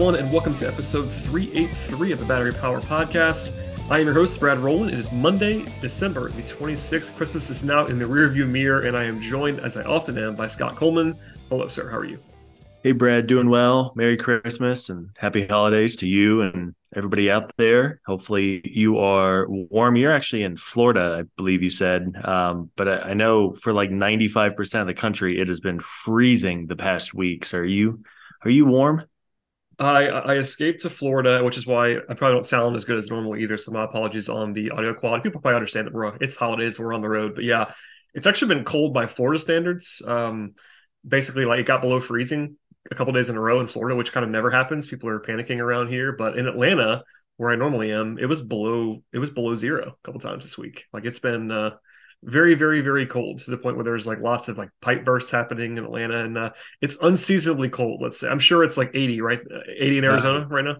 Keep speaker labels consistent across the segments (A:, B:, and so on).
A: everyone, and welcome to episode 383 of the Battery Power Podcast. I am your host, Brad Rowland. It is Monday, December the 26th. Christmas is now in the rearview mirror, and I am joined, as I often am, by Scott Coleman. Hello, sir. How are you?
B: Hey, Brad, doing well. Merry Christmas and happy holidays to you and everybody out there. Hopefully, you are warm. You're actually in Florida, I believe you said. Um, but I, I know for like 95% of the country, it has been freezing the past weeks. Are you? Are you warm?
A: I, I escaped to Florida, which is why I probably don't sound as good as normal either. So my apologies on the audio quality. People probably understand that we're it's holidays, we're on the road, but yeah, it's actually been cold by Florida standards. Um, basically, like it got below freezing a couple days in a row in Florida, which kind of never happens. People are panicking around here, but in Atlanta, where I normally am, it was below it was below zero a couple times this week. Like it's been uh, very, very, very cold to the point where there's like lots of like pipe bursts happening in Atlanta, and uh, it's unseasonably cold. Let's say I'm sure it's like 80, right? 80 in Arizona uh, right now.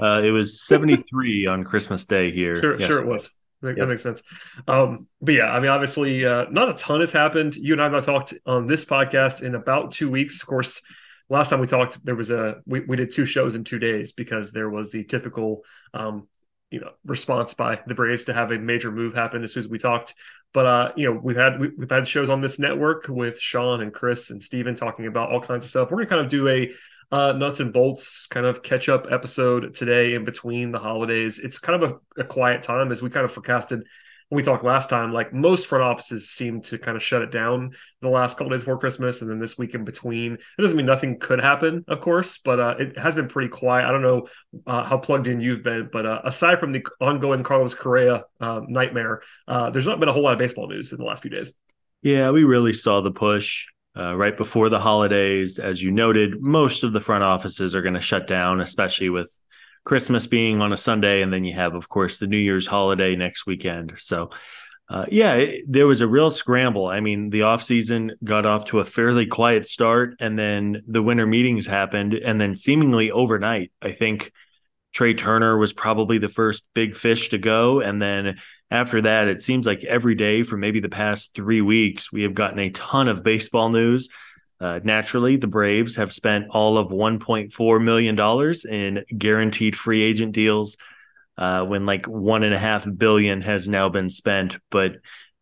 B: Uh, it was 73 on Christmas Day here.
A: Sure, sure it was. That yep. makes sense. Um, but yeah, I mean, obviously, uh, not a ton has happened. You and I have not talked on this podcast in about two weeks. Of course, last time we talked, there was a we, we did two shows in two days because there was the typical um, you know response by the Braves to have a major move happen as soon as we talked. But uh, you know we've had we, have had shows on this network with Sean and Chris and Steven talking about all kinds of stuff. We're gonna kind of do a uh, nuts and bolts kind of catch up episode today in between the holidays. It's kind of a, a quiet time as we kind of forecasted we talked last time, like most front offices seem to kind of shut it down the last couple days before Christmas and then this week in between. It doesn't mean nothing could happen, of course, but uh, it has been pretty quiet. I don't know uh, how plugged in you've been, but uh, aside from the ongoing Carlos Correa uh, nightmare, uh, there's not been a whole lot of baseball news in the last few days.
B: Yeah, we really saw the push. Uh, right before the holidays, as you noted, most of the front offices are going to shut down, especially with Christmas being on a Sunday, and then you have, of course, the New Year's holiday next weekend. So, uh, yeah, it, there was a real scramble. I mean, the off season got off to a fairly quiet start, and then the winter meetings happened, and then seemingly overnight, I think Trey Turner was probably the first big fish to go, and then after that, it seems like every day for maybe the past three weeks, we have gotten a ton of baseball news. Uh, naturally, the Braves have spent all of $1.4 million in guaranteed free agent deals uh, when like one and a half billion has now been spent. But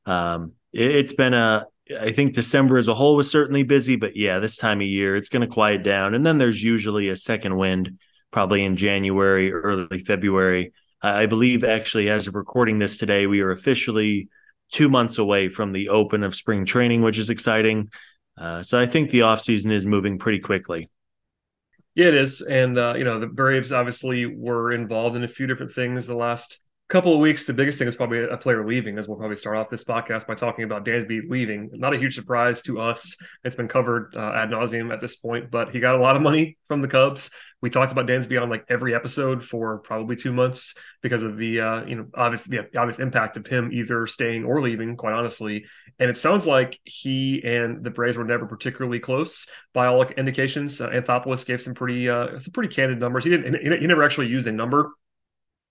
B: um, it, has been a, I think December as a whole was certainly busy, but yeah, this time of year it's going to quiet down. And then there's usually a second wind, probably in January, early February. I believe actually, as of recording this today, we are officially two months away from the open of spring training, which is exciting. Uh, so I think the offseason is moving pretty quickly.
A: Yeah, it is. And, uh, you know, the Braves obviously were involved in a few different things the last couple of weeks. The biggest thing is probably a player leaving, as we'll probably start off this podcast by talking about Dansby leaving. Not a huge surprise to us. It's been covered uh, ad nauseum at this point, but he got a lot of money from the Cubs we talked about Dansby on like every episode for probably two months because of the uh, you know obvious the obvious impact of him either staying or leaving, quite honestly. And it sounds like he and the Braves were never particularly close by all indications. Uh, Anthopoulos gave some pretty uh, some pretty candid numbers. He didn't he, he never actually used a number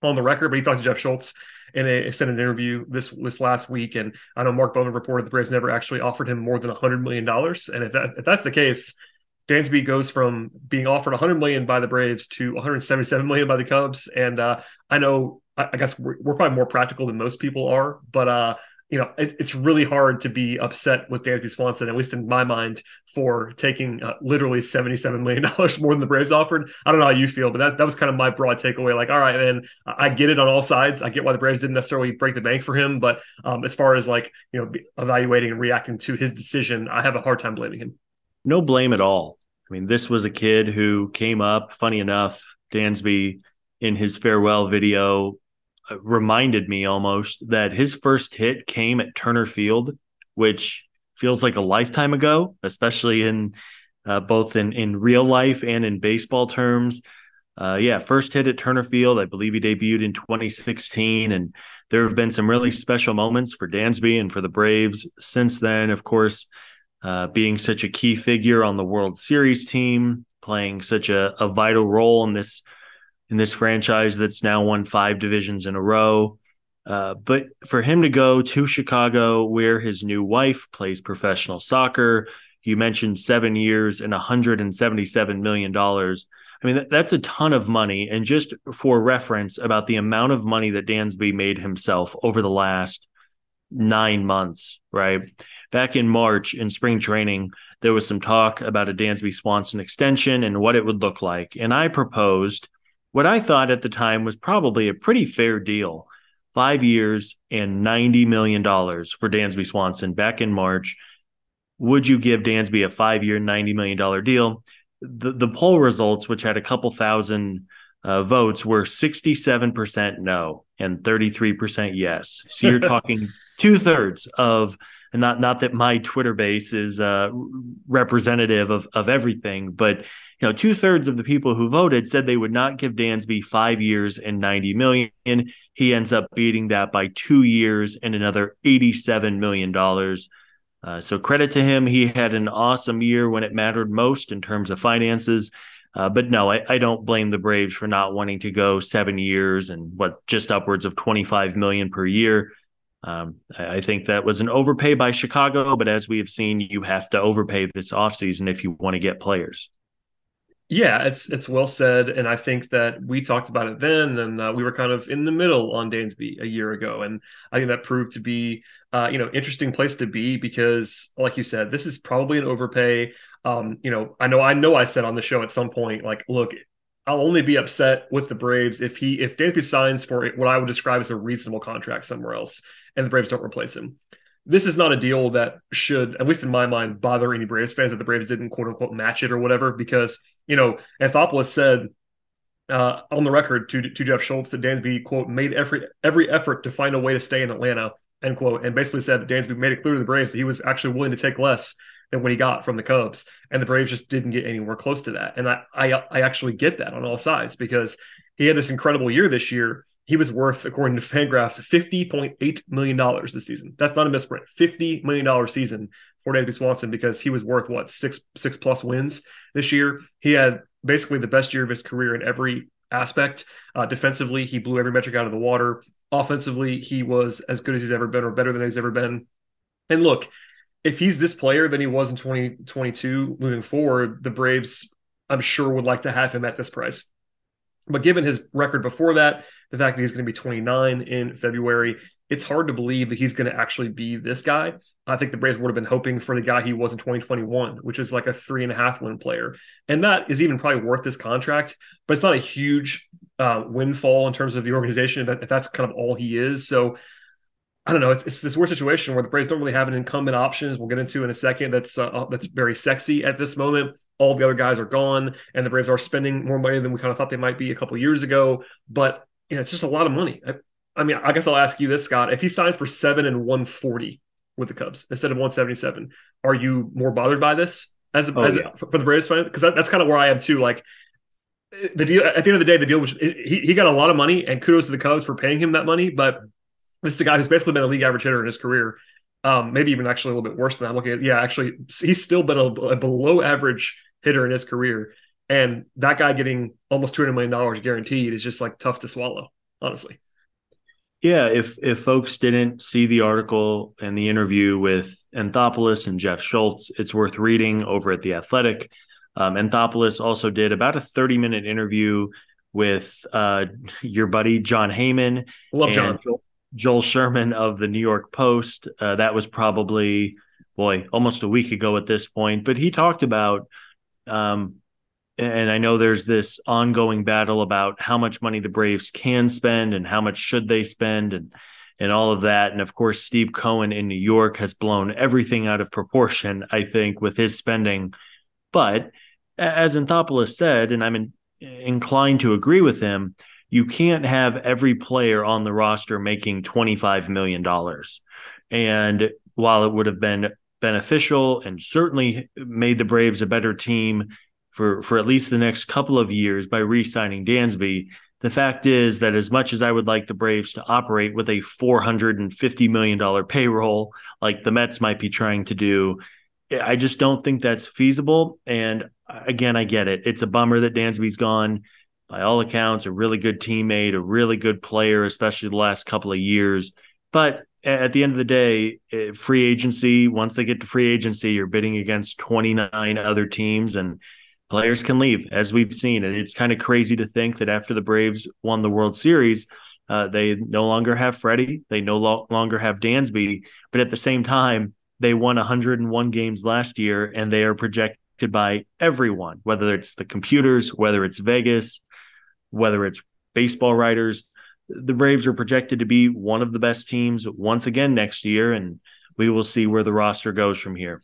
A: on the record, but he talked to Jeff Schultz in a extended interview this this last week. And I know Mark Bowman reported the Braves never actually offered him more than hundred million dollars. And if that if that's the case, Dansby goes from being offered 100 million by the Braves to 177 million by the Cubs, and uh, I know I, guess we're, we're, probably more practical than most people are, but uh, you know it, it's really hard to be upset with Dansby Swanson, at least in my mind, for taking uh, literally 77 million dollars more than the Braves offered. I don't know how you feel, but that that was kind of my broad takeaway. Like, all right, man, I get it on all sides. I get why the Braves didn't necessarily break the bank for him, but um, as far as like you know evaluating and reacting to his decision, I have a hard time blaming him.
B: No blame at all I mean, this was a kid who came up, funny enough, Dansby in his farewell video reminded me almost that his first hit came at Turner Field, which feels like a lifetime ago, especially in uh, both in in real life and in baseball terms. Uh, yeah, first hit at Turner Field. I believe he debuted in 2016, and there have been some really special moments for Dansby and for the Braves since then. Of course, uh, being such a key figure on the World Series team, playing such a, a vital role in this in this franchise that's now won five divisions in a row. Uh, but for him to go to Chicago, where his new wife plays professional soccer, you mentioned seven years and 177 million dollars. I mean, that's a ton of money. And just for reference, about the amount of money that Dansby made himself over the last nine months, right? Back in March in spring training, there was some talk about a Dansby Swanson extension and what it would look like. And I proposed what I thought at the time was probably a pretty fair deal five years and $90 million for Dansby Swanson back in March. Would you give Dansby a five year, $90 million deal? The, the poll results, which had a couple thousand uh, votes, were 67% no and 33% yes. So you're talking two thirds of and not not that my Twitter base is uh, representative of of everything, but you know, two thirds of the people who voted said they would not give Dansby five years and ninety million. He ends up beating that by two years and another eighty-seven million dollars. Uh, so credit to him. He had an awesome year when it mattered most in terms of finances. Uh, but no, I, I, don't blame the Braves for not wanting to go seven years and what just upwards of 25 million per year. Um, I think that was an overpay by Chicago, but as we have seen, you have to overpay this offseason if you want to get players.
A: Yeah, it's it's well said, and I think that we talked about it then, and uh, we were kind of in the middle on Dansby a year ago, and I think that proved to be, uh, you know, interesting place to be because, like you said, this is probably an overpay. Um, you know, I know, I know, I said on the show at some point, like, look, I'll only be upset with the Braves if he if Dansby signs for what I would describe as a reasonable contract somewhere else and the Braves don't replace him. This is not a deal that should, at least in my mind, bother any Braves fans that the Braves didn't quote unquote match it or whatever, because, you know, Anthopoulos said uh, on the record to, to Jeff Schultz that Dansby, quote, made every every effort to find a way to stay in Atlanta, end quote, and basically said that Dansby made it clear to the Braves that he was actually willing to take less than what he got from the Cubs, and the Braves just didn't get anywhere close to that. And I I, I actually get that on all sides because he had this incredible year this year, he was worth, according to Fangraphs, $50.8 million this season. That's not a misprint. $50 million season for Dansby Swanson because he was worth what six six plus wins this year. He had basically the best year of his career in every aspect. Uh, defensively, he blew every metric out of the water. Offensively, he was as good as he's ever been or better than he's ever been. And look, if he's this player than he was in 2022 moving forward, the Braves, I'm sure, would like to have him at this price. But given his record before that, the fact that he's going to be 29 in February, it's hard to believe that he's going to actually be this guy. I think the Braves would have been hoping for the guy he was in 2021, which is like a three and a half win player. And that is even probably worth this contract, but it's not a huge uh, windfall in terms of the organization if that's kind of all he is. So I don't know. It's, it's this weird situation where the Braves don't really have an incumbent options. We'll get into in a second. That's uh, that's very sexy at this moment all the other guys are gone, and the Braves are spending more money than we kind of thought they might be a couple years ago. But you know, it's just a lot of money. I, I mean, I guess I'll ask you this, Scott: If he signs for seven and one forty with the Cubs instead of one seventy seven, are you more bothered by this as, a, oh, as yeah. a, for the Braves fan? Because that, that's kind of where I am too. Like the deal at the end of the day, the deal was he, he got a lot of money, and kudos to the Cubs for paying him that money. But this is a guy who's basically been a league average hitter in his career. Um, maybe even actually a little bit worse than that. I'm looking at, yeah, actually, he's still been a, a below average hitter in his career. And that guy getting almost $200 million guaranteed is just like tough to swallow, honestly.
B: Yeah, if if folks didn't see the article and the interview with Anthopoulos and Jeff Schultz, it's worth reading over at the Athletic. Um, Anthopoulos also did about a thirty minute interview with uh, your buddy Jon Heyman.
A: Love John.
B: Joel, Joel Sherman of the New York Post. Uh, that was probably boy almost a week ago at this point, but he talked about um, and I know there's this ongoing battle about how much money the Braves can spend and how much should they spend and and all of that. And of course, Steve Cohen in New York has blown everything out of proportion, I think, with his spending. But as Anthopoulos said, and I'm in, inclined to agree with him, you can't have every player on the roster making $25 million. And while it would have been beneficial and certainly made the Braves a better team for, for at least the next couple of years by re signing Dansby, the fact is that as much as I would like the Braves to operate with a $450 million payroll, like the Mets might be trying to do, I just don't think that's feasible. And again, I get it. It's a bummer that Dansby's gone. By all accounts, a really good teammate, a really good player, especially the last couple of years. But at the end of the day, eh, free agency, once they get to free agency, you're bidding against 29 other teams and players can leave, as we've seen. And it's kind of crazy to think that after the Braves won the World Series, uh, they no longer have Freddie, they no lo- longer have Dansby, but at the same time, they won 101 games last year, and they are projected by everyone, whether it's the computers, whether it's Vegas, whether it's baseball writers. The Braves are projected to be one of the best teams once again next year, and we will see where the roster goes from here.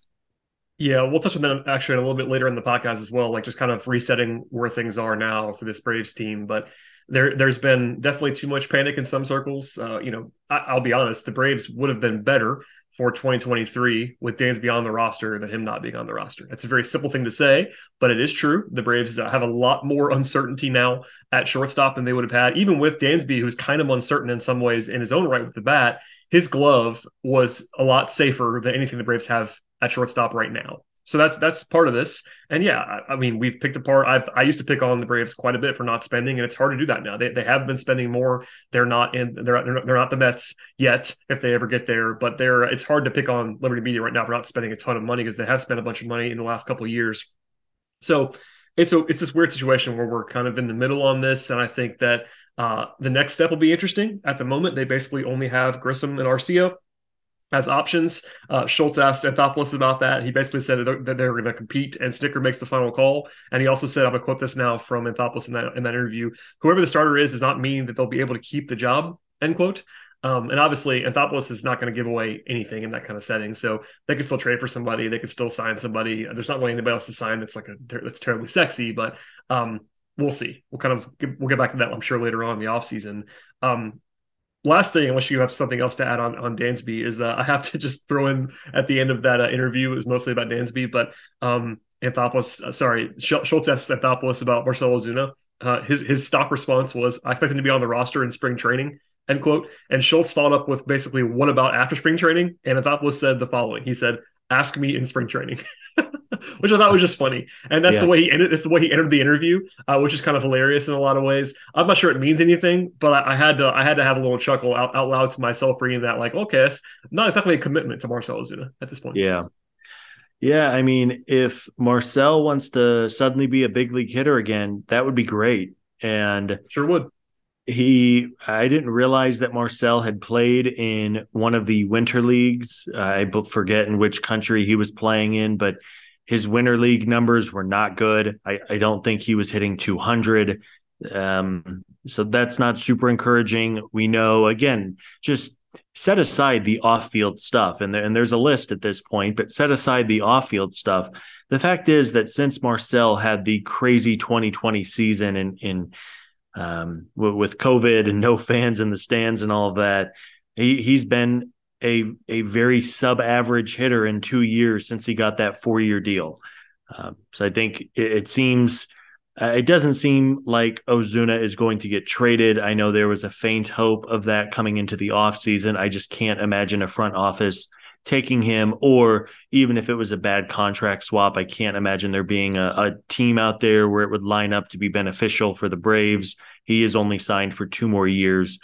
A: Yeah, we'll touch on that actually a little bit later in the podcast as well, like just kind of resetting where things are now for this Braves team. But there, there's been definitely too much panic in some circles. Uh, you know, I, will be honest, the Braves would have been better for 2023 with Dansby on the roster than him not being on the roster. That's a very simple thing to say, but it is true. The Braves uh, have a lot more uncertainty now at shortstop than they would have had, even with Dansby, who's kind of uncertain in some ways in his own right with the bat. His glove was a lot safer than anything the Braves have at shortstop right now. So that's that's part of this. And yeah, I, I, mean, we've picked apart. I've I used to pick on the Braves quite a bit for not spending, and it's hard to do that now. They, they have been spending more. They're not in. They're they're not the Mets yet, if they ever get there. But they're. It's hard to pick on Liberty Media right now for not spending a ton of money because they have spent a bunch of money in the last couple of years. So it's a it's this weird situation where we're kind of in the middle on this, and I think that uh, the next step will be interesting. At the moment, they basically only have Grissom and Arcia as options. Uh, Schultz asked Anthopoulos about that. He basically said that they're going to compete, and Snitker makes the final call. And he also said, I'm going to quote this now from Anthopoulos in that in that interview: "Whoever the starter is does not mean that they'll be able to keep the job." End quote. Um, and obviously, Anthopoulos is not going to give away anything in that kind of setting. So they can still trade for somebody. They can still sign somebody. There's not really anybody else to sign that's like a that's terribly sexy, but um, we'll see. We'll kind of we'll get back to that. I'm sure later on in the offseason. Um, last thing, unless you have something else to add on on Dansby, is that I have to just throw in at the end of that uh, interview. It was mostly about Dansby, but um, Anthopoulos, uh, sorry, Schultz asked Anthopoulos about Marcell Ozuna. Uh, his his stock response was, "I expect him to be on the roster in spring training." End quote. And Schultz followed up with basically, "What about after spring training?" And Anthopoulos said the following. He said, "Ask me in spring training." which I thought was just funny. And that's yeah. the way he ended. It's the way he entered the interview, uh, which is kind of hilarious in a lot of ways. I'm not sure it means anything, but I, I had to. I had to have a little chuckle out, out loud to myself, reading that. Like, okay, it's not exactly a commitment to Marcell Ozuna at this point.
B: Yeah. Yeah, I mean, if Marcell wants to suddenly be a big league hitter again, that would be great. And
A: sure would
B: he i didn't realize that marcell had played in one of the winter leagues i forget in which country he was playing in but his winter league numbers were not good. I, I don't think he was hitting 200 um, so that's not super encouraging. We know again just set aside the off-field stuff and, there, and there's a list at this point but set aside the off-field stuff. The fact is that since Marcell had the crazy 2020 season in in um, with COVID and no fans in the stands and all of that, he he's been a a very sub average hitter in two years since he got that four year deal. Um, so I think it, it seems uh, it doesn't seem like Ozuna is going to get traded. I know there was a faint hope of that coming into the offseason. I just can't imagine a front office taking him, or even if it was a bad contract swap, I can't imagine there being a, a team out there where it would line up to be beneficial for the Braves. He is only signed for two more years.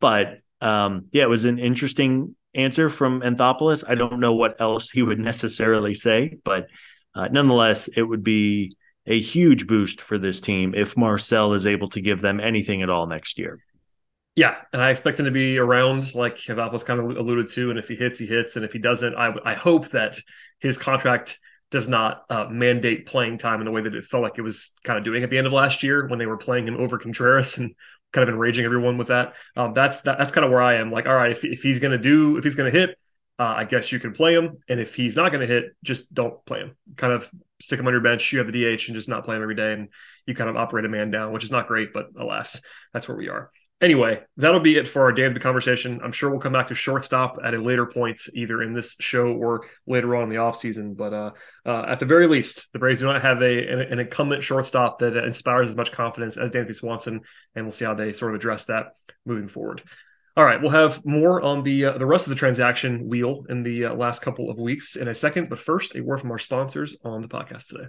B: But um, yeah, it was an interesting answer from Anthopoulos. I don't know what else he would necessarily say, but uh, nonetheless, it would be a huge boost for this team if Marcell is able to give them anything at all next year.
A: Yeah, and I expect him to be around, like was kind of alluded to. And if he hits, he hits, and if he doesn't, I, I hope that his contract does not uh, mandate playing time in the way that it felt like it was kind of doing at the end of last year when they were playing him over Contreras and kind of enraging everyone with that. Um, that's that, that's kind of where I am. Like, all right, if, if he's going to do, if he's going to hit, uh, I guess you can play him. And if he's not going to hit, just don't play him. Kind of stick him on your bench. You have the DH and just not play him every day. And you kind of operate a man down, which is not great, but alas, that's where we are. Anyway, that'll be it for our Dansby conversation. I'm sure we'll come back to shortstop at a later point, either in this show or later on in the offseason. But uh, uh, at the very least, the Braves do not have a an, an, incumbent shortstop that inspires as much confidence as Dansby Swanson, and we'll see how they sort of address that moving forward. All right, we'll have more on the uh, the rest of the transaction wheel in the uh, last couple of weeks in a second. But first, a word from our sponsors on the podcast today.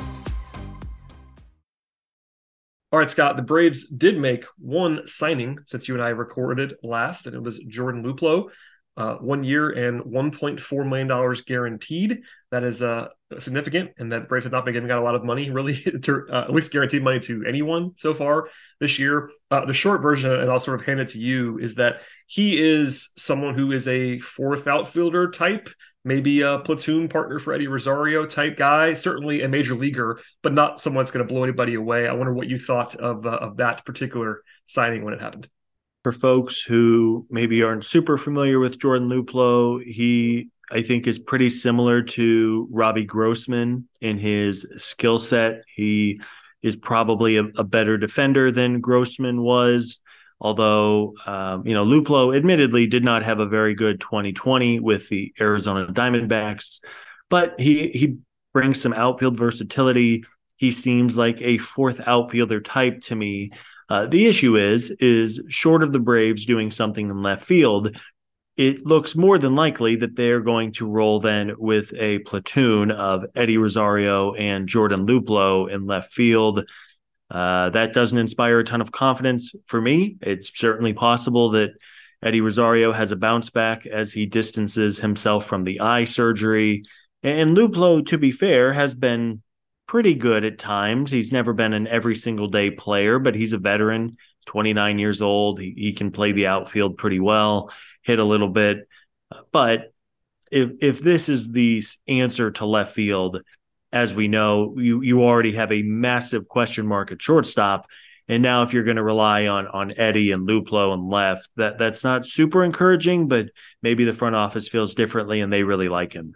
A: All right, Scott, the Braves did make one signing since you and I recorded last, and it was Jordan Luplow. Uh, one year and $1.4 million guaranteed. That is uh, significant, and that Braves have not been giving out a lot of money, really, to uh, at least guaranteed money to anyone so far this year. Uh, the short version, and I'll sort of hand it to you, is that he is someone who is a fourth outfielder type maybe a platoon partner for Eddie Rosario type guy, certainly a major leaguer, but not someone that's going to blow anybody away. I wonder what you thought of uh, of that particular signing when it happened.
B: For folks who maybe aren't super familiar with Jordan Luplow, he I think is pretty similar to Robbie Grossman in his skill set. He is probably a, a better defender than Grossman was although um, you know Luplow admittedly did not have a very good 2020 with the Arizona Diamondbacks, but he he brings some outfield versatility. He seems like a fourth outfielder type to me. Uh, the issue is is short of the Braves doing something in left field, it looks more than likely that they're going to roll then with a platoon of Eddie Rosario and Jordan Luplow in left field. Uh, that doesn't inspire a ton of confidence for me. It's certainly possible that Eddie Rosario has a bounce back as he distances himself from the eye surgery. And Luplow, to be fair, has been pretty good at times. He's never been an every single day player, but he's a veteran, 29 years old. He, he can play the outfield pretty well, hit a little bit. But if if this is the answer to left field, as we know, you you already have a massive question mark at shortstop. And now if you're going to rely on on Eddie and Luplow and left, that that's not super encouraging, but maybe the front office feels differently and they really like him.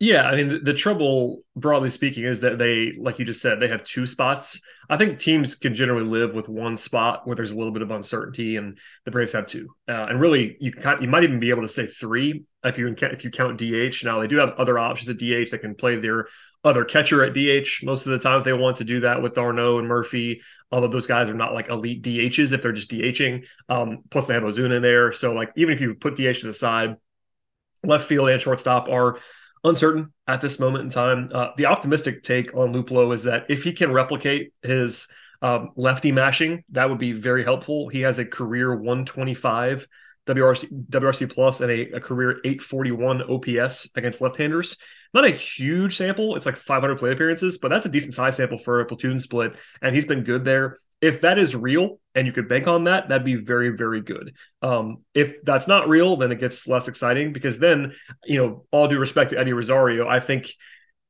A: Yeah, I mean the, the, trouble, broadly speaking, is that they, like you just said, they have two spots. I think teams can generally live with one spot where there's a little bit of uncertainty, and the Braves have two. Uh, and really, you can you might even be able to say three if you if you count DH. Now they do have other options at DH that can play their other catcher at DH most of the time if they want to do that with d'Arnaud and Murphy. Although those guys are not like elite DHs if they're just DHing. Um, plus they have Ozuna in there, so like even if you put DH to the side, left field and shortstop are uncertain at this moment in time. Uh, the optimistic take on Luplow is that if he can replicate his um, lefty mashing, that would be very helpful. He has a career 125 WRC WRC plus and a, a career 841 OPS against left-handers not a huge sample. It's like 500 plate appearances, but that's a decent size sample for a platoon split. And he's been good there. If that is real and you could bank on that, that'd be very, very good. Um, if that's not real, then it gets less exciting because then, you know, all due respect to Eddie Rosario, I think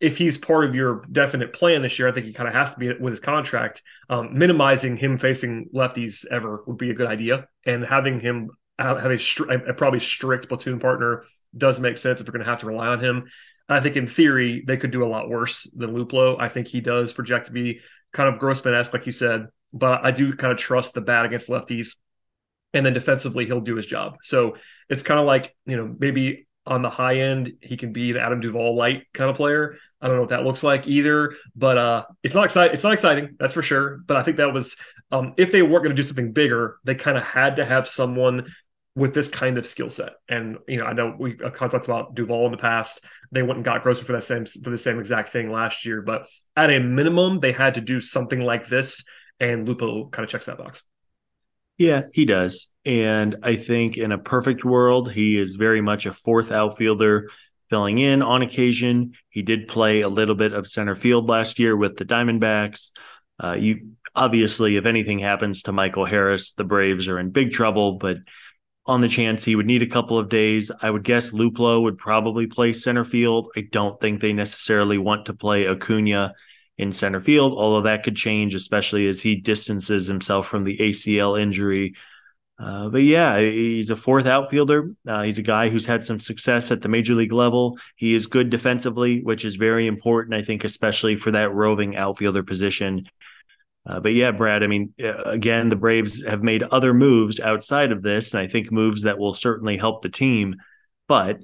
A: if he's part of your definite plan this year, I think he kind of has to be with his contract. Um, minimizing him facing lefties ever would be a good idea, and having him have, a, a, probably strict platoon partner does make sense if you're going to have to rely on him. I think in theory they could do a lot worse than Luplow. I think he does project to be kind of Grossman esque, like you said, but I do kind of trust the bat against lefties. And then defensively, he'll do his job. So it's kind of like, you know, maybe on the high end, he can be the Adam Duvall light kind of player. I don't know what that looks like either, but uh, it's not exciting. It's not exciting, that's for sure. But I think that was um, if they weren't going to do something bigger, they kind of had to have someone with this kind of skill set. And you know, I know we uh, talked about Duvall in the past. They went and got Grossman for that same for the same exact thing last year. But at a minimum, they had to do something like this, and Luplow kind of checks that box.
B: Yeah, he does. And I think in a perfect world, he is very much a fourth outfielder filling in on occasion. He did play a little bit of center field last year with the Diamondbacks. Uh, you obviously, if anything happens to Michael Harris, the Braves are in big trouble. But on the chance he would need a couple of days, I would guess Luplow would probably play center field. I don't think they necessarily want to play Acuna in center field, although that could change, especially as he distances himself from the ACL injury. Uh, but yeah, he's a fourth outfielder. Uh, he's a guy who's had some success at the major league level. He is good defensively, which is very important, I think, especially for that roving outfielder position. Uh, but yeah, Brad, I mean, uh, again, the Braves have made other moves outside of this, and I think moves that will certainly help the team. But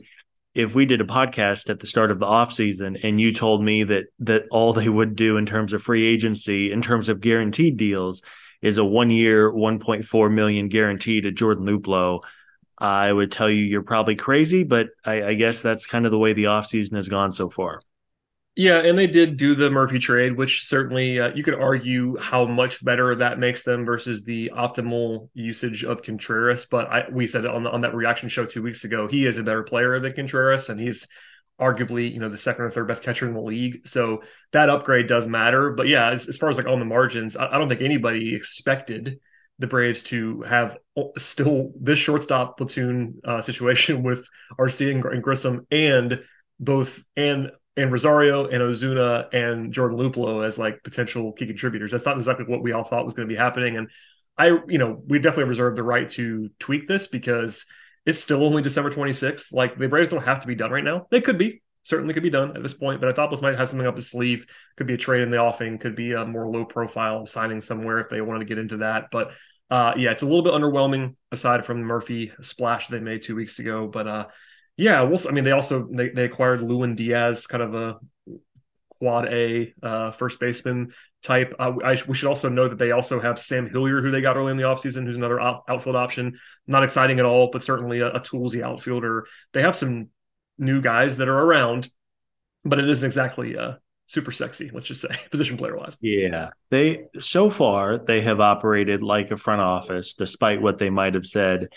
B: if we did a podcast at the start of the offseason and you told me that that all they would do in terms of free agency, in terms of guaranteed deals, is a one year, 1.4 million guarantee to Jordan Luplow, I would tell you you're probably crazy, but I, I guess that's kind of the way the offseason has gone so far.
A: Yeah, and they did do the Murphy trade, which certainly uh, you could argue how much better that makes them versus the optimal usage of Contreras. But I, we said on the, on that reaction show two weeks ago, he is a better player than Contreras, and he's arguably you know the second or third best catcher in the league. So that upgrade does matter. But yeah, as, as far as like on the margins, I, I don't think anybody expected the Braves to have still this shortstop platoon uh, situation with Arcia and Grissom and both and and Rosario and Ozuna and Jordan Luplow as like potential key contributors. That's not exactly what we all thought was going to be happening. And I, you know, we definitely reserve the right to tweak this because it's still only December 26th. Like the Braves don't have to be done right now. They could be, certainly could be done at this point. But I thought this might have something up his sleeve. Could be a trade in the offing, could be a more low profile signing somewhere if they wanted to get into that. But uh, yeah, it's a little bit underwhelming aside from the Murphy splash they made two weeks ago. But uh, yeah, we'll. I mean, they also they, they acquired Lewin Diaz, kind of a quad A uh, first baseman type. Uh, I, we should also know that they also have Sam Hilliard, who they got early in the offseason, who's another out, outfield option. Not exciting at all, but certainly a, a toolsy outfielder. They have some new guys that are around, but it isn't exactly uh, super sexy. Let's just say position player wise.
B: Yeah, they so far they have operated like a front office, despite what they might have said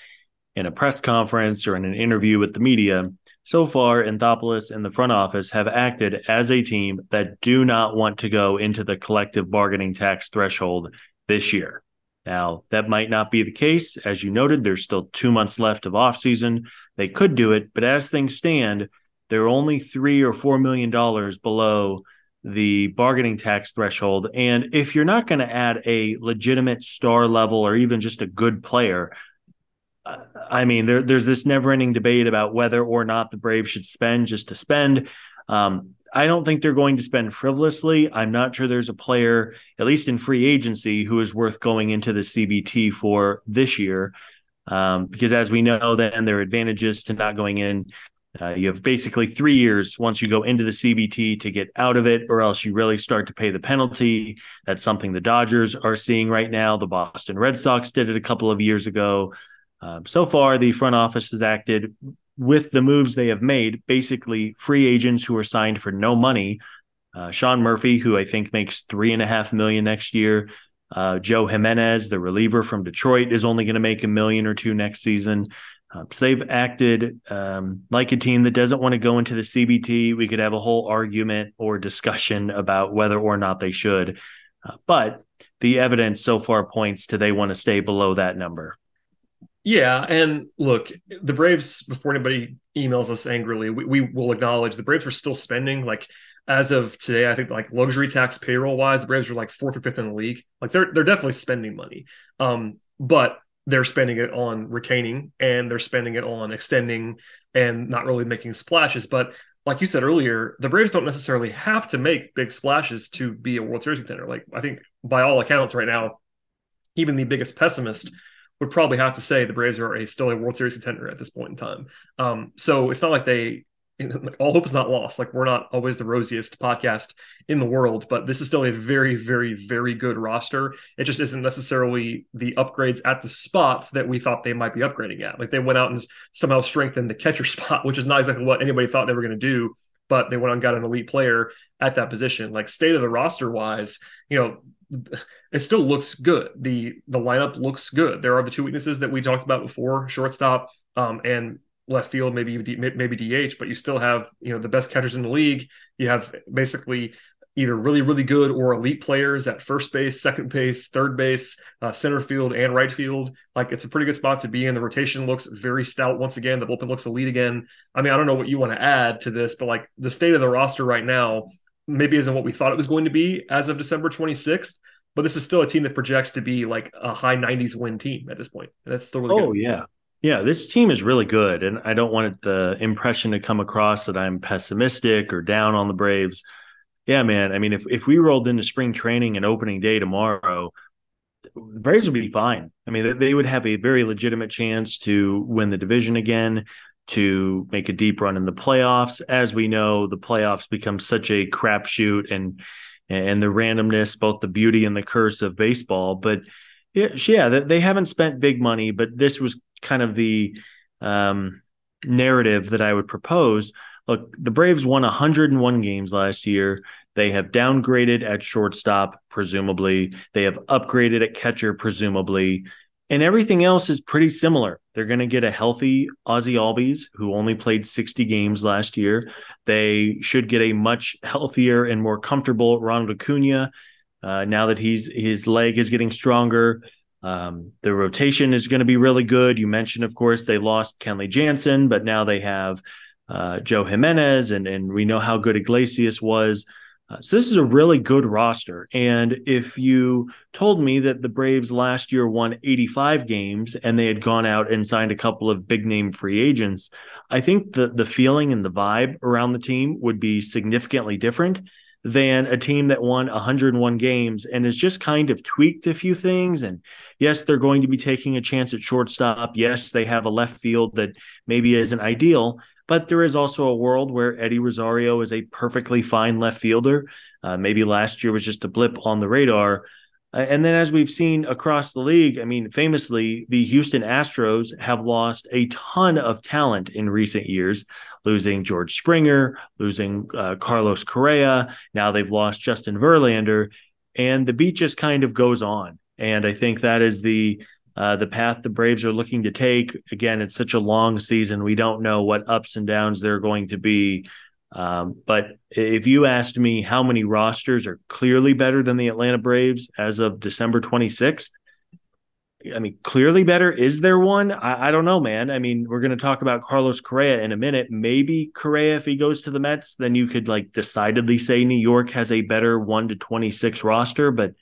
B: in a press conference or in an interview with the media, so far Anthopoulos and the front office have acted as a team that do not want to go into the collective bargaining tax threshold this year. Now, that might not be the case. As you noted, there's still two months left of offseason. They could do it, but as things stand, they're only three or four million dollars below the bargaining tax threshold. And if you're not going to add a legitimate star level or even just a good player, I mean, there, there's this never-ending debate about whether or not the Braves should spend just to spend. Um, I don't think they're going to spend frivolously. I'm not sure there's a player, at least in free agency, who is worth going into the CBT for this year. Um, because as we know, then there are advantages to not going in. Uh, you have basically three years once you go into the CBT to get out of it, or else you really start to pay the penalty. That's something the Dodgers are seeing right now. The Boston Red Sox did it a couple of years ago. Um, so far, the front office has acted with the moves they have made, basically free agents who are signed for no money. Uh, Sean Murphy, who I think makes three and a half million next year. Uh, Joe Jimenez, the reliever from Detroit, is only going to make a million or two next season. Um, so they've acted um, like a team that doesn't want to go into the CBT. We could have a whole argument or discussion about whether or not they should. Uh, but the evidence so far points to they want to stay below that number.
A: Yeah, and look, the Braves. Before anybody emails us angrily, we, we will acknowledge the Braves are still spending. Like as of today, I think like luxury tax payroll wise, the Braves are like fourth or fifth in the league. Like they're they're definitely spending money. Um, but they're spending it on retaining and they're spending it on extending and not really making splashes. But like you said earlier, the Braves don't necessarily have to make big splashes to be a World Series contender. Like I think by all accounts right now, even the biggest pessimist would probably have to say the Braves are a still a World Series contender at this point in time. Um, so it's not like they all hope is not lost. Like we're not always the rosiest podcast in the world, but this is still a very, very, very good roster. It just isn't necessarily the upgrades at the spots that we thought they might be upgrading at. Like they went out and somehow strengthened the catcher spot, which is not exactly what anybody thought they were going to do. But they went and got an elite player at that position. Like state of the roster wise, you know, it still looks good. The the lineup looks good. There are the two weaknesses that we talked about before, shortstop um, and left field, maybe maybe DH, but you still have you know the best catchers in the league. You have basically either really really good or elite players at first base, second base, third base, uh, center field, and right field. Like it's a pretty good spot to be in. The rotation looks very stout once again. The bullpen looks elite again. I mean, I don't know what you want to add to this, but like the state of the roster right now maybe isn't what we thought it was going to be as of December 26th. But this is still a team that projects to be like a high 90s win team at this point. And that's still really
B: oh,
A: good.
B: yeah. Yeah, this team is really good. And I don't want the impression to come across that I'm pessimistic or down on the Braves. Yeah, man. I mean, if, if we rolled into spring training and opening day tomorrow, the Braves would be fine. I mean, they would have a very legitimate chance to win the division again, to make a deep run in the playoffs. As we know, the playoffs become such a crapshoot and and the randomness, both the beauty and the curse of baseball. But yeah, they haven't spent big money, but this was kind of the um, narrative that I would propose. Look, the Braves won 101 games last year. They have downgraded at shortstop, presumably. They have upgraded at catcher, presumably. And everything else is pretty similar. They're going to get a healthy Ozzie Albies, who only played 60 games last year. They should get a much healthier and more comfortable Ronald Acuna uh, now that he's his leg is getting stronger. Um, the rotation is going to be really good. You mentioned, of course, they lost Kenley Jansen, but now they have uh, Joe Jimenez, and and we know how good Iglesias was. Uh, so this is a really good roster. And if you told me that the Braves last year won 85 games and they had gone out and signed a couple of big name free agents, I think the the feeling and the vibe around the team would be significantly different than a team that won 101 games and has just kind of tweaked a few things. And yes, they're going to be taking a chance at shortstop. Yes, they have a left field that maybe isn't ideal, but there is also a world where Eddie Rosario is a perfectly fine left fielder. Uh, maybe last year was just a blip on the radar. Uh, and then, as we've seen across the league, I mean, famously, the Houston Astros have lost a ton of talent in recent years, losing George Springer, losing uh, Carlos Correa. Now they've lost Justin Verlander, and the beat just kind of goes on. And I think that is the uh, the path the Braves are looking to take. Again, it's such a long season; we don't know what ups and downs there are going to be. Um, but if you asked me how many rosters are clearly better than the Atlanta Braves as of December 26th, I mean, clearly better. Is there one? I, I don't know, man. I mean, we're going to talk about Carlos Correa in a minute. Maybe Correa, if he goes to the Mets, then you could like decidedly say New York has a better 1 to 26 roster. But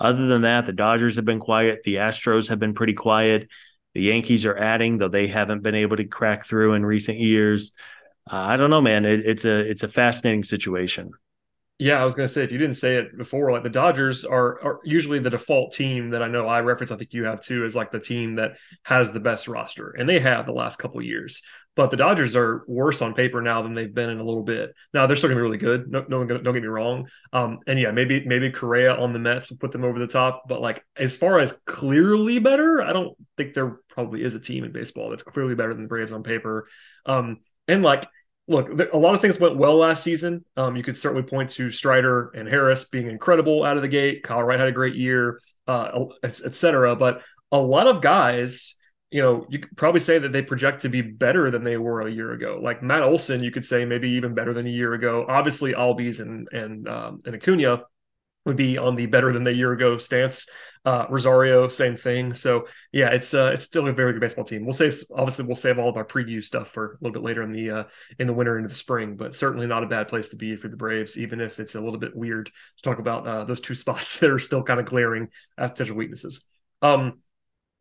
B: other than that, the Dodgers have been quiet. The Astros have been pretty quiet. The Yankees are adding, though they haven't been able to crack through in recent years uh, I don't know, man. It, it's a it's a fascinating situation.
A: Yeah, I was going to say if you didn't say it before, like the Dodgers are, are usually the default team that I know I reference. I think you have too, is like the team that has the best roster, and they have the last couple years. But the Dodgers are worse on paper now than they've been in a little bit. Now they're still going to be really good. No, no, don't get me wrong. Um, and yeah, maybe maybe Correa on the Mets will put them over the top. But like as far as clearly better, I don't think there probably is a team in baseball that's clearly better than the Braves on paper. Um, and like look, a lot of things went well last season. Um, you could certainly point to Strider and Harris being incredible out of the gate. Kyle Wright had a great year, uh, etc. But a lot of guys, you know, you could probably say that they project to be better than they were a year ago. Like Matt Olson, you could say maybe even better than a year ago. Obviously, Albies and and um, and Acuna would be on the better than the year ago stance. Uh, Rosario, same thing. So yeah, it's uh, it's still a very good baseball team. We'll save obviously we'll save all of our preview stuff for a little bit later in the uh, in the winter into the spring, but certainly not a bad place to be for the Braves, even if it's a little bit weird to talk about uh, those two spots that are still kind of glaring as potential weaknesses. Um,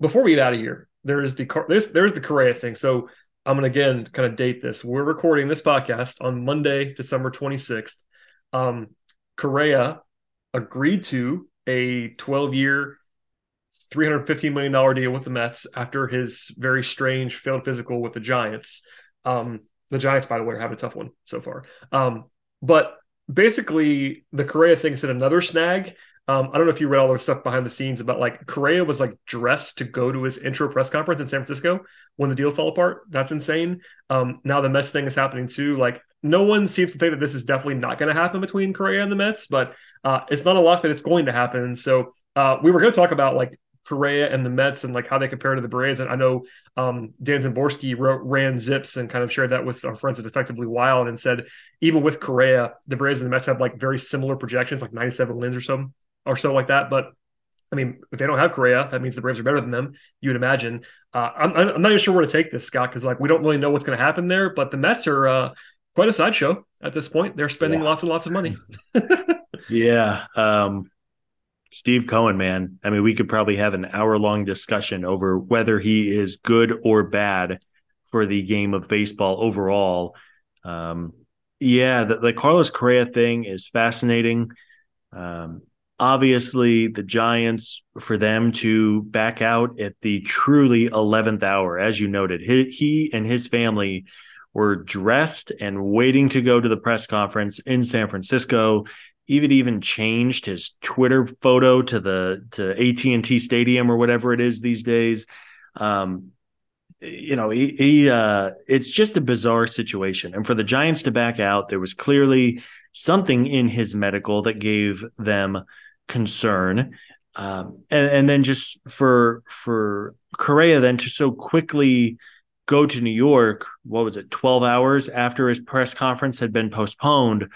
A: before we get out of here, there is the there's there's the Correa thing. So I'm gonna again kind of date this. We're recording this podcast on Monday, December 26th. Um, Correa agreed to a 12 year, $315 million deal with the Mets after his very strange failed physical with the Giants. Um, the Giants, by the way, are having a tough one so far. Um, but basically, the Correa thing said another snag. Um, I don't know if you read all the stuff behind the scenes about like Correa was like dressed to go to his intro press conference in San Francisco when the deal fell apart. That's insane. Um, now the Mets thing is happening too. Like no one seems to think that this is definitely not going to happen between Correa and the Mets, but uh, it's not a lock that it's going to happen. So uh, we were going to talk about like Correa and the Mets and like how they compare to the Braves. And I know um, Dan Szymborski wrote, ran ZiPS and kind of shared that with our friends at Effectively Wild and said even with Correa, the Braves and the Mets have like very similar projections, like 97 wins or so or so like that. But I mean, if they don't have Correa, that means the Braves are better than them. You would imagine. Uh, I'm, I'm not even sure where to take this, Scott, because like we don't really know what's going to happen there. But the Mets are uh, quite a sideshow at this point. They're spending yeah. lots and lots of money.
B: yeah. Um, Steve Cohen, man. I mean, we could probably have an hour long discussion over whether he is good or bad for the game of baseball overall. Um, yeah, the, the, Carlos Correa thing is fascinating. Um, obviously, the Giants, for them to back out at the truly 11th hour, as you noted, he, he and his family were dressed and waiting to go to the press conference in San Francisco even even changed his Twitter photo to the to AT and T Stadium or whatever it is these days. Um, you know, he, he uh, it's just a bizarre situation, and for the Giants to back out, there was clearly something in his medical that gave them concern. Um, and, and then just for for Correa then to so quickly go to New York, what was it, 12 hours after his press conference had been postponed,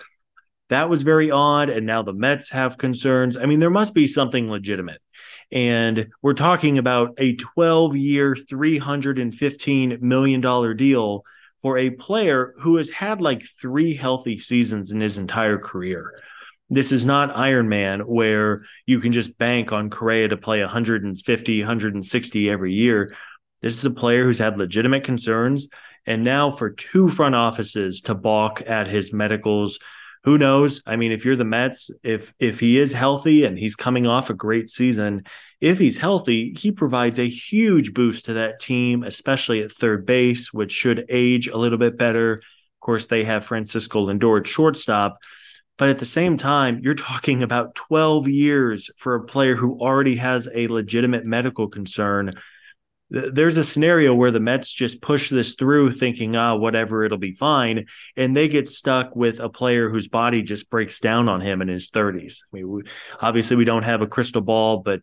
B: that was very odd. And now the Mets have concerns. I mean, there must be something legitimate. And we're talking about a 12 year, $315 million deal for a player who has had like three healthy seasons in his entire career. This is not Iron Man where you can just bank on Correa to play 150, 160 every year. This is a player who's had legitimate concerns. And now for two front offices to balk at his medicals, who knows? I mean, if you're the Mets, if if he is healthy and he's coming off a great season, if he's healthy, he provides a huge boost to that team, especially at third base, which should age a little bit better. Of course, they have Francisco Lindor at shortstop. But at the same time, you're talking about 12 years for a player who already has a legitimate medical concern there's a scenario where the Mets just push this through thinking, ah, whatever, it'll be fine. And they get stuck with a player whose body just breaks down on him in his 30s. I mean, we, obviously, we don't have a crystal ball, but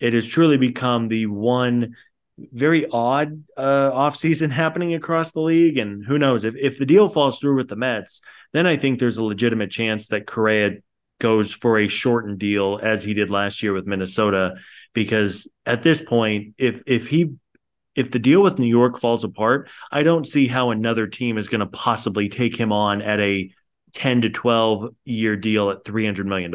B: it has truly become the one very odd uh, offseason happening across the league. And who knows if, if the deal falls through with the Mets, then I think there's a legitimate chance that Correa goes for a shortened deal as he did last year with Minnesota. Because at this point, if if he if the deal with New York falls apart, I don't see how another team is going to possibly take him on at a 10 to 12 year deal at $300 million.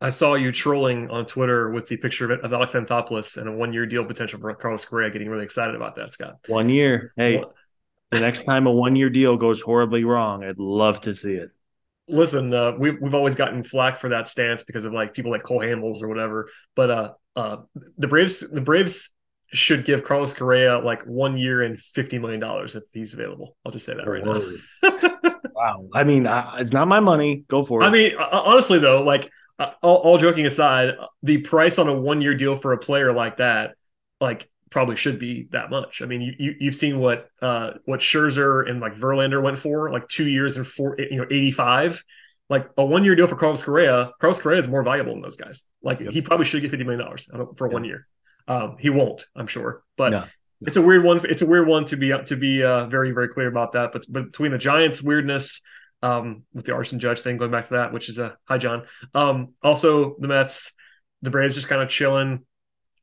A: I saw you trolling on Twitter with the picture of, Alex Anthopoulos and a one year deal potential for Carlos Correa, getting really excited about that, Scott.
B: One year. Hey, the next time a one year deal goes horribly wrong, I'd love to see it.
A: Listen, uh, we, we've always gotten flack for that stance because of like people like Cole Hamels or whatever. But uh, uh, the Braves, the Braves should give Carlos Correa like one year and fifty million dollars if he's available. I'll just say that right now.
B: wow, I mean, uh, it's not my money. Go for it.
A: I mean, honestly though, like uh, all, all, joking aside, the price on a one year deal for a player like that, like probably should be that much. I mean, you, you have seen what uh what Scherzer and like Verlander went for, like two years and four, you know, eighty five. Like a one year deal for Carlos Correa, Carlos Correa is more valuable than those guys. Like yep. he probably should get fifty million dollars for yep. one year. Um, he won't, I'm sure, but no. it's a weird one. It's a weird one to be to be uh, very very clear about that. But, but between the Giants' weirdness um, with the Aaron Judge thing, going back to that, which is a hi John. Um, also the Mets, the Braves just kind of chilling.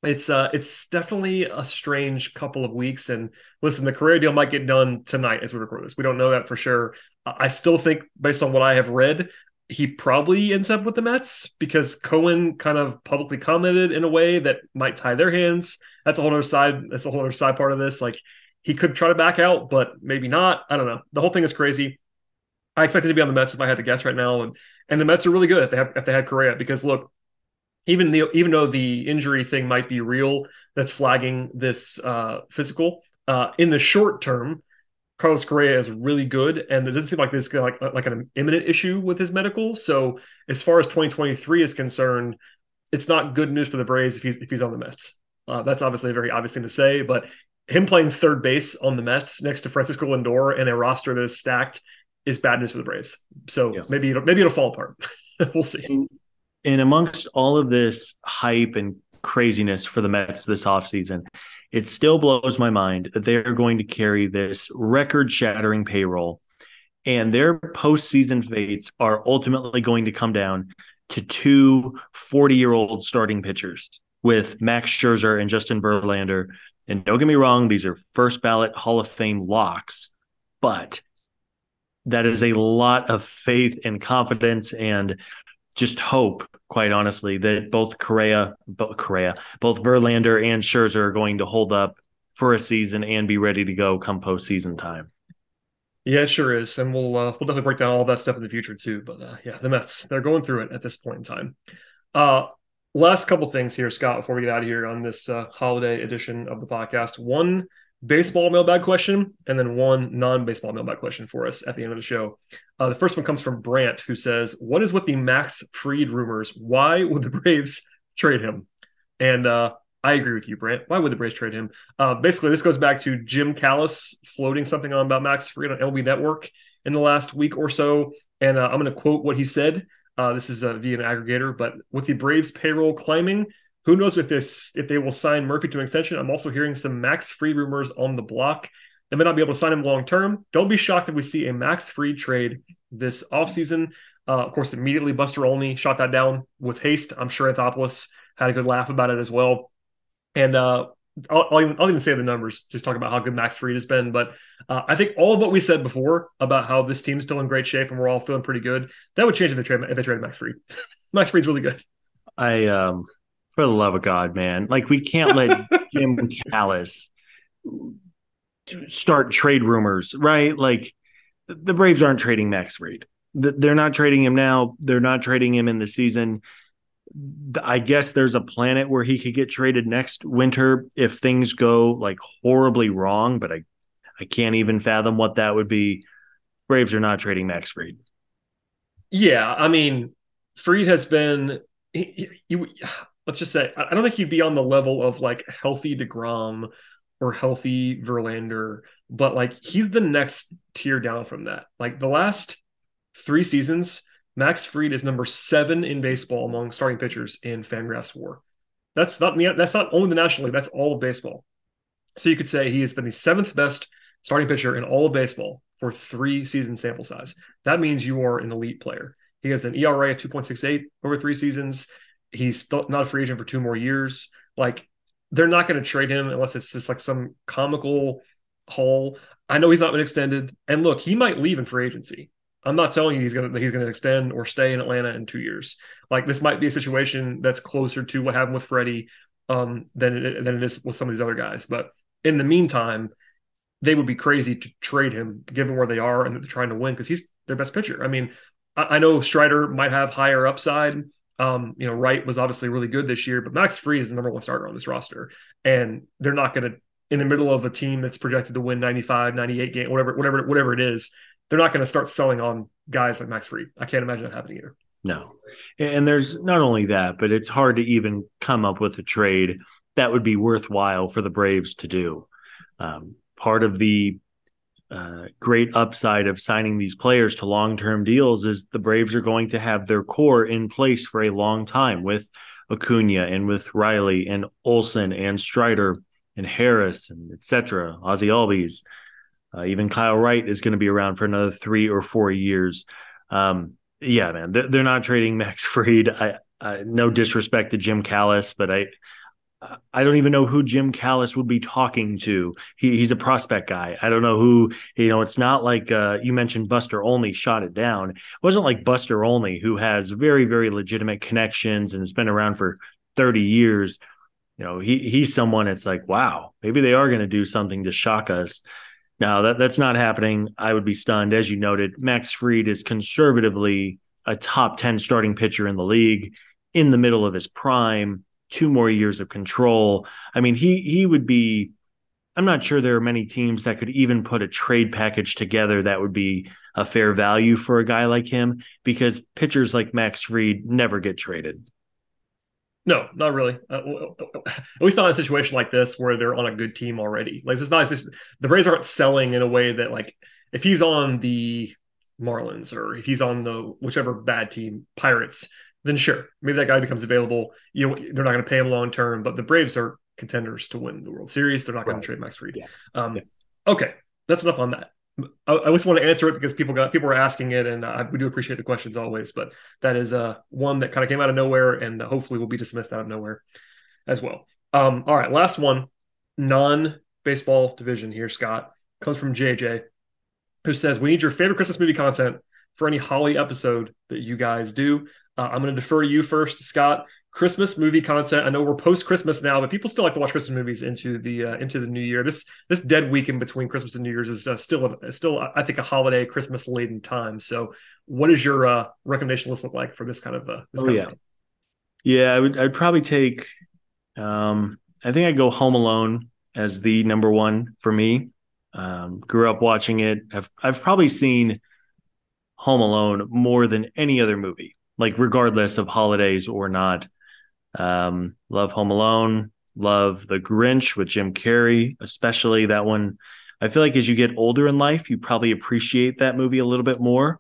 A: It's uh, it's definitely a strange couple of weeks. And listen, the Correa deal might get done tonight as we record this. We don't know that for sure. I still think, based on what I have read, he probably ends up with the Mets because Cohen kind of publicly commented in a way that might tie their hands. That's a whole other side. That's a whole other side part of this. Like he could try to back out, but maybe not. I don't know. The whole thing is crazy. I expected to be on the Mets if I had to guess right now, and and the Mets are really good if they have if they had Correa because look, even the even though the injury thing might be real, that's flagging this uh, physical. Uh, in the short term, Carlos Correa is really good, and it doesn't seem like there's like like an imminent issue with his medical. So as far as 2023 is concerned, it's not good news for the Braves if he's if he's on the Mets. Uh, that's obviously a very obvious thing to say, but him playing third base on the Mets next to Francisco Lindor and a roster that is stacked is bad news for the Braves. So yes. maybe it'll, maybe it'll fall apart. we'll see.
B: And, and amongst all of this hype and craziness for the Mets this offseason, it still blows my mind that they're going to carry this record shattering payroll and their postseason fates are ultimately going to come down to two 40 year old starting pitchers with Max Scherzer and Justin Verlander. And don't get me wrong, these are first ballot Hall of Fame locks, but that is a lot of faith and confidence and just hope, quite honestly, that both Correa, both Correa, both Verlander and Scherzer are going to hold up for a season and be ready to go come postseason time.
A: Yeah, it sure is, and we'll uh, we'll definitely break down all that stuff in the future too. But uh, yeah, the Mets they're going through it at this point in time. Uh, last couple things here, Scott, before we get out of here on this uh, holiday edition of the podcast. One baseball mailbag question, and then one non-baseball mailbag question for us at the end of the show. Uh, the first one comes from Brant, who says, "What is with the Max Fried rumors? Why would the Braves trade him?" And uh, I agree with you, Brant. Why would the Braves trade him? Uh, basically, this goes back to Jim Callis floating something on about Max Fried on MLB Network in the last week or so, and uh, I'm going to quote what he said. Uh, this is uh, via an aggregator, but with the Braves payroll climbing, who knows if this if they will sign Murphy to an extension? I'm also hearing some Max Fried rumors on the block. They may not be able to sign him long term. Don't be shocked if we see a Max Fried trade this offseason. Uh, of course, immediately Buster Olney shot that down with haste. I'm sure Anthopoulos had a good laugh about it as well. And uh, I'll, I'll, even, I'll, even, say the numbers, just talk about how good Max Fried has been. But uh, I think all of what we said before about how this team's still in great shape and we're all feeling pretty good, that would change if they trade if they traded Max Fried. Max Fried's really good.
B: I um, for the love of God, man, like we can't let Jim Callis start trade rumors, right? Like the Braves aren't trading Max Fried. They're not trading him now. They're not trading him in the season. I guess there's a planet where he could get traded next winter if things go like horribly wrong, but I I can't even fathom what that would be. Braves are not trading Max Fried.
A: Yeah, I mean, Fried has been. He, he, let's just say I don't think he'd be on the level of like healthy Degrom or healthy Verlander, but like he's the next tier down from that. Like the last three seasons, Max Fried is number seven in baseball among starting pitchers in Fangraphs WAR. That's not that's not only the National League. That's all of baseball. So you could say he has been the seventh best starting pitcher in all of baseball for three season sample size. That means you are an elite player. He has an ERA of 2.68 over three seasons. He's still not a free agent for two more years. Like they're not going to trade him unless it's just like some comical haul. I know he's not been extended, and look, he might leave in free agency. I'm not telling you he's gonna he's gonna extend or stay in Atlanta in two years. Like this might be a situation that's closer to what happened with Freddie um, than it, than it is with some of these other guys. But in the meantime, they would be crazy to trade him given where they are and they're trying to win because he's their best pitcher. I mean, I, I, know Strider might have higher upside. Um, you know, Wright was obviously really good this year, but Max Fried is the number one starter on this roster, and they're not going to in the middle of a team that's projected to win 95, 98 game, whatever, whatever, whatever it is they're not going to start selling on guys like Max Fried. I can't imagine that happening either.
B: No. And there's not only that, but it's hard to even come up with a trade that would be worthwhile for the Braves to do. Um, part of the uh, great upside of signing these players to long term deals is the Braves are going to have their core in place for a long time with Acuna and with Riley and Olson and Strider and Harris and etc. Ozzie Albies. Uh, even Kyle Wright is going to be around for another three or four years. Um, yeah, man, they're, not trading Max Fried. I, I, no disrespect to Jim Callis, but I I don't even know who Jim Callis would be talking to. He, he's a prospect guy. I don't know who, you know, it's not like uh, you mentioned Buster Olney shot it down. It wasn't like Buster Olney, who has very, very legitimate connections and has been around for 30 years. You know, he he's someone it's like, wow, maybe they are going to do something to shock us. Now that that's not happening. I would be stunned. As you noted, Max Fried is conservatively a top 10 starting pitcher in the league in the middle of his prime, two more years of control. I mean, he he would be I'm not sure there are many teams that could even put a trade package together that would be a fair value for a guy like him because pitchers like Max Fried never get traded.
A: No, not really. Uh, at least not in a situation like this where they're on a good team already. Like it's not the Braves aren't selling in a way that like if he's on the Marlins or if he's on the whichever bad team Pirates, then sure, maybe that guy becomes available. You know, they're not going to pay him long term, but the Braves are contenders to win the World Series. They're not going
B: Right.
A: to trade Max Fried.
B: Yeah.
A: Um,
B: Yeah.
A: Okay, that's enough on that. I, I just want to answer it because people got people were asking it, and uh, we do appreciate the questions always. But that is uh, one that kind of came out of nowhere, and uh, hopefully will be dismissed out of nowhere as well. Um, all right, last one, non baseball division here. Scott comes from JJ, who says, "We need your favorite Christmas movie content for any Holly episode that you guys do." Uh, I'm going to defer to you first, Scott. Christmas movie content. I know we're post Christmas now, but people still like to watch Christmas movies into the uh, into the new year. This this dead week in between Christmas and New Year's is uh, still a, still I think a holiday Christmas laden time. So, what does your uh, recommendation list look like for this kind of uh, this
B: Oh,
A: kind
B: yeah.
A: of?
B: Yeah, I would. I'd probably take. Um, I think I'd go Home Alone as the number one for me. Um, grew up watching it. I've I've probably seen Home Alone more than any other movie, like regardless of holidays or not. Um, love Home Alone. Love The Grinch with Jim Carrey, especially that one. I feel like as you get older in life, you probably appreciate that movie a little bit more.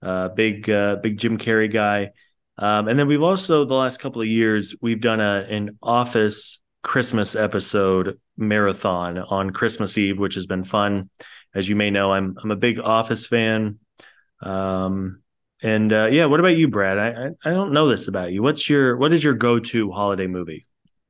B: Uh, big, uh, big Jim Carrey guy. Um, and then we've also the last couple of years we've done a an Office Christmas episode marathon on Christmas Eve, which has been fun. As you may know, I'm I'm a big Office fan. Um, and uh, yeah, what about you, Brad? I, I I don't know this about you. What's your what is your go to holiday movie?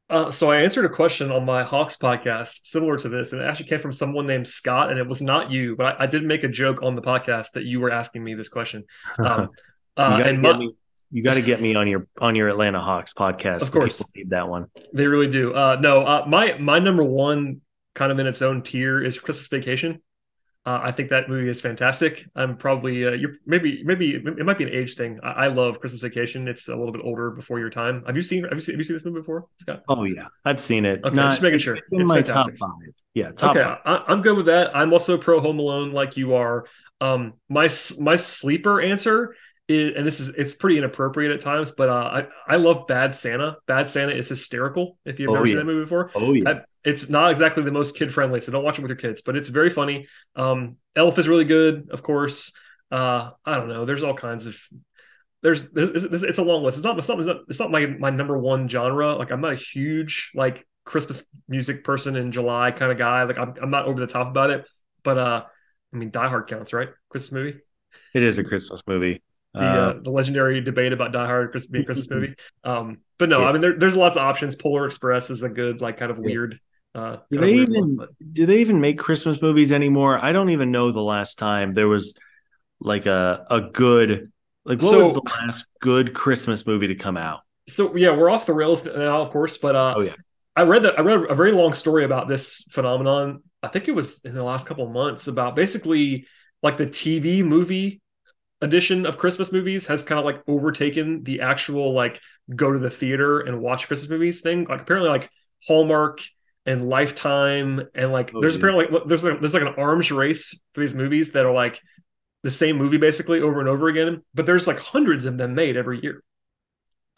A: Uh, so I answered a question on my Hawks podcast similar to this, and it actually came from someone named Scott, and it was not you, but I, I did make a joke on the podcast that you were asking me this question. Um, uh, and my,
B: me, you got to get me on your on your Atlanta Hawks podcast.
A: Of course.
B: people need that one.
A: They really do. Uh, no, uh, my my number one, kind of in its own tier, is Christmas Vacation. Uh, I think that movie is fantastic. I'm probably uh, you're maybe maybe it might be an age thing. I, I love Christmas Vacation. It's a little bit older before your time. Have you seen Have you seen, have you seen this movie before, Scott?
B: Oh yeah, I've seen it.
A: Okay,
B: Not-
A: just making sure.
B: It's in
A: It's
B: my
A: fantastic.
B: top five. Yeah, top
A: okay,
B: five.
A: I, I'm good with that. I'm also pro Home Alone, like you are. Um, my my sleeper answer is, and this is it's pretty inappropriate at times, but uh, I I love Bad Santa. Bad Santa is hysterical. If you've
B: Oh,
A: never seen
B: yeah.
A: that movie before,
B: Oh yeah.
A: that- it's not exactly the most kid friendly, so don't watch it with your kids. But it's very funny. Um, Elf is really good, of course. Uh, I don't know. There's all kinds of there's, there's it's it's a long list. It's not it's not it's not, it's not my my number one genre. Like I'm not a huge like Christmas music person in July kind of guy. Like I'm I'm not over the top about it. But uh, I mean, Die Hard counts, right? Christmas movie.
B: It is a Christmas movie.
A: The
B: Uh,
A: uh, the legendary debate about Die Hard Christmas, being a Christmas movie. Um, but no,
B: Yeah.
A: I mean there, there's lots of options. Polar Express is a good like kind of weird. Uh,
B: do they even
A: one,
B: do they even make Christmas movies anymore? I don't even know the last time there was like a a good like what was the last good Christmas movie to come out?
A: so yeah, we're off the rails now, of course. But uh,
B: Oh, yeah.
A: I read that I read a very long story about this phenomenon. I think it was in the last couple of months about basically like the TV movie edition of Christmas movies has kind of like overtaken the actual like go to the theater and watch Christmas movies thing. Like apparently like Hallmark and Lifetime and like
B: Oh,
A: there's
B: yeah.
A: apparently like, there's like there's like an arms race for these movies that are like the same movie basically over and over again, but there's like hundreds of them made every year.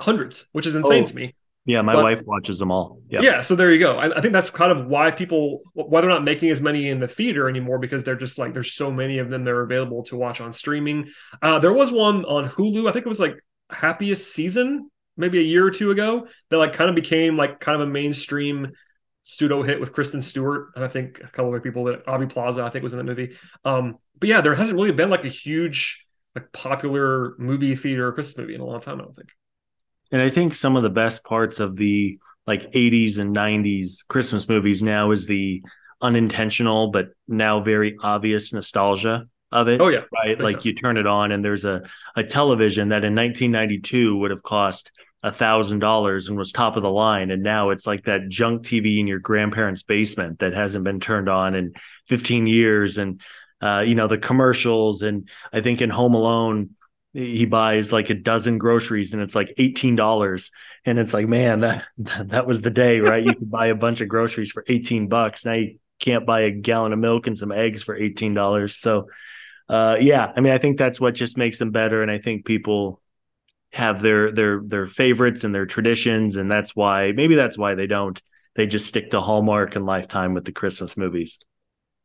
A: Hundreds, which is insane
B: Oh.
A: to me.
B: Yeah, my
A: But-
B: wife watches them all. Yeah.
A: Yeah, so there you go. I, I think that's kind of why people why they're not making as many in the theater anymore because they're just like there's so many of them that are available to watch on streaming. Uh, there was one on Hulu. I think it was like Happiest Season, maybe a year or two ago, that like kind of became like kind of a mainstream pseudo hit with Kristen Stewart and I think a couple of people that Aubrey Plaza I think was in that movie. Um, but yeah, there hasn't really been like a huge like popular movie theater Christmas movie in a long time. I don't think.
B: And I think some of the best parts of the like 80s and 90s Christmas movies now is the unintentional but now very obvious nostalgia of it.
A: Oh yeah,
B: right? Like you turn it on and there's a, a television that in 1992 would have cost a thousand dollars and was top of the line. And now it's like that junk TV in your grandparents' basement that hasn't been turned on in 15 years. And, uh, you know, the commercials. And I think in Home Alone, he buys like a dozen groceries and it's like $18. And it's like, man, that, that was the day, right? You could buy a bunch of groceries for 18 bucks. Now you can't buy a gallon of milk and some eggs for $18. So, uh, yeah, I mean, I think that's what just makes them better, and I think people have their their their favorites and their traditions, and that's why maybe that's why they don't. They just stick to Hallmark and Lifetime with the Christmas movies.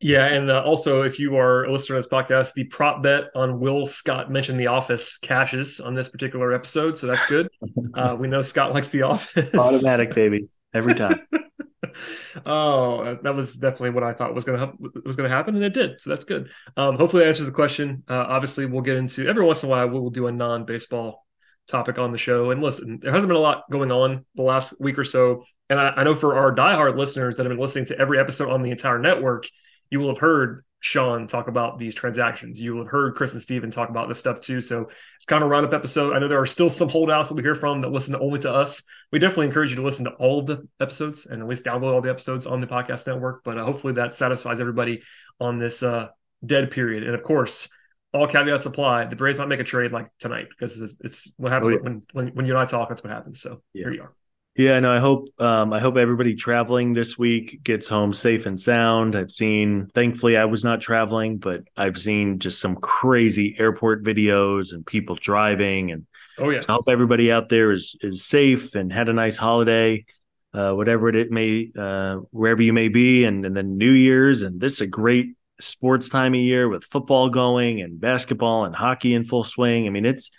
A: Yeah, and uh, also if you are a listener to this podcast, the prop bet on Will Scott mentioned The Office caches on this particular episode, so that's good. uh, we know Scott likes The Office.
B: Automatic, baby, every time.
A: oh, that was definitely what I thought was going to was going to happen, and it did. So that's good. Um, hopefully, that answers the question. Uh, obviously, we'll get into every once in a while we'll do a non baseball topic on the show. And listen, there hasn't been a lot going on the last week or so, and I, I know for our diehard listeners that have been listening to every episode on the entire network, you will have heard Sean talk about these transactions. You will have heard Chris and Steven talk about this stuff too. So it's kind of a roundup episode. I know there are still some holdouts that we hear from that listen only to us. We definitely encourage you to listen to all of the episodes and at least download all the episodes on the podcast network. But uh, hopefully that satisfies everybody on this uh, dead period. And of course, all caveats apply. The Braves might make a trade like tonight because it's what happens oh, yeah. when, when when you and I talk. That's what happens. So yeah. here you are.
B: Yeah, no, I hope um, I hope everybody traveling this week gets home safe and sound. I've seen, thankfully, I was not traveling, but I've seen just some crazy airport videos and people driving, and
A: oh yeah,
B: so I hope everybody out there is is safe and had a nice holiday, uh, whatever it may, uh, wherever you may be, and and then New Year's, and this is a great sports time of year with football going and basketball and hockey in full swing. I mean, it's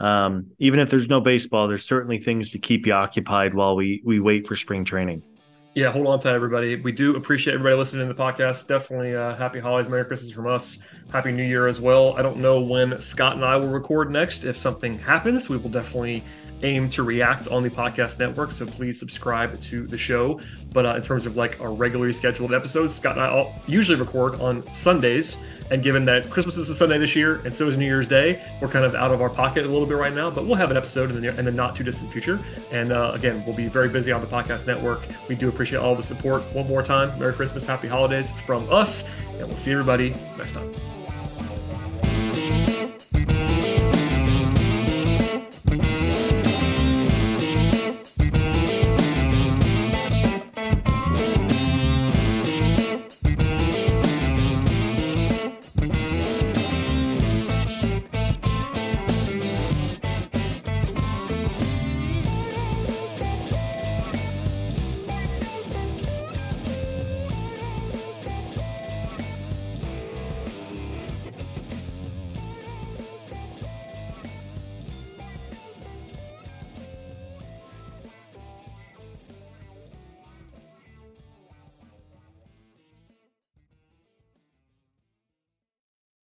B: um, even if there's no baseball, there's certainly things to keep you occupied while we we wait for spring training.
A: Yeah, hold on to that, everybody. We do appreciate everybody listening to the podcast. Definitely uh, happy holidays, Merry Christmas from us. Happy New Year as well. I don't know when Scott and I will record next. If something happens, we will definitely aim to react on the podcast network. So please subscribe to the show. But uh, in terms of like our regularly scheduled episodes, Scott and I all usually record on Sundays. And given that Christmas is a Sunday this year, and so is New Year's Day, we're kind of out of our pocket a little bit right now. But we'll have an episode in the, near, in the not too distant future. And uh, again, we'll be very busy on the podcast network. We do appreciate all the support. One more time, Merry Christmas, Happy Holidays from us, and we'll see everybody next time.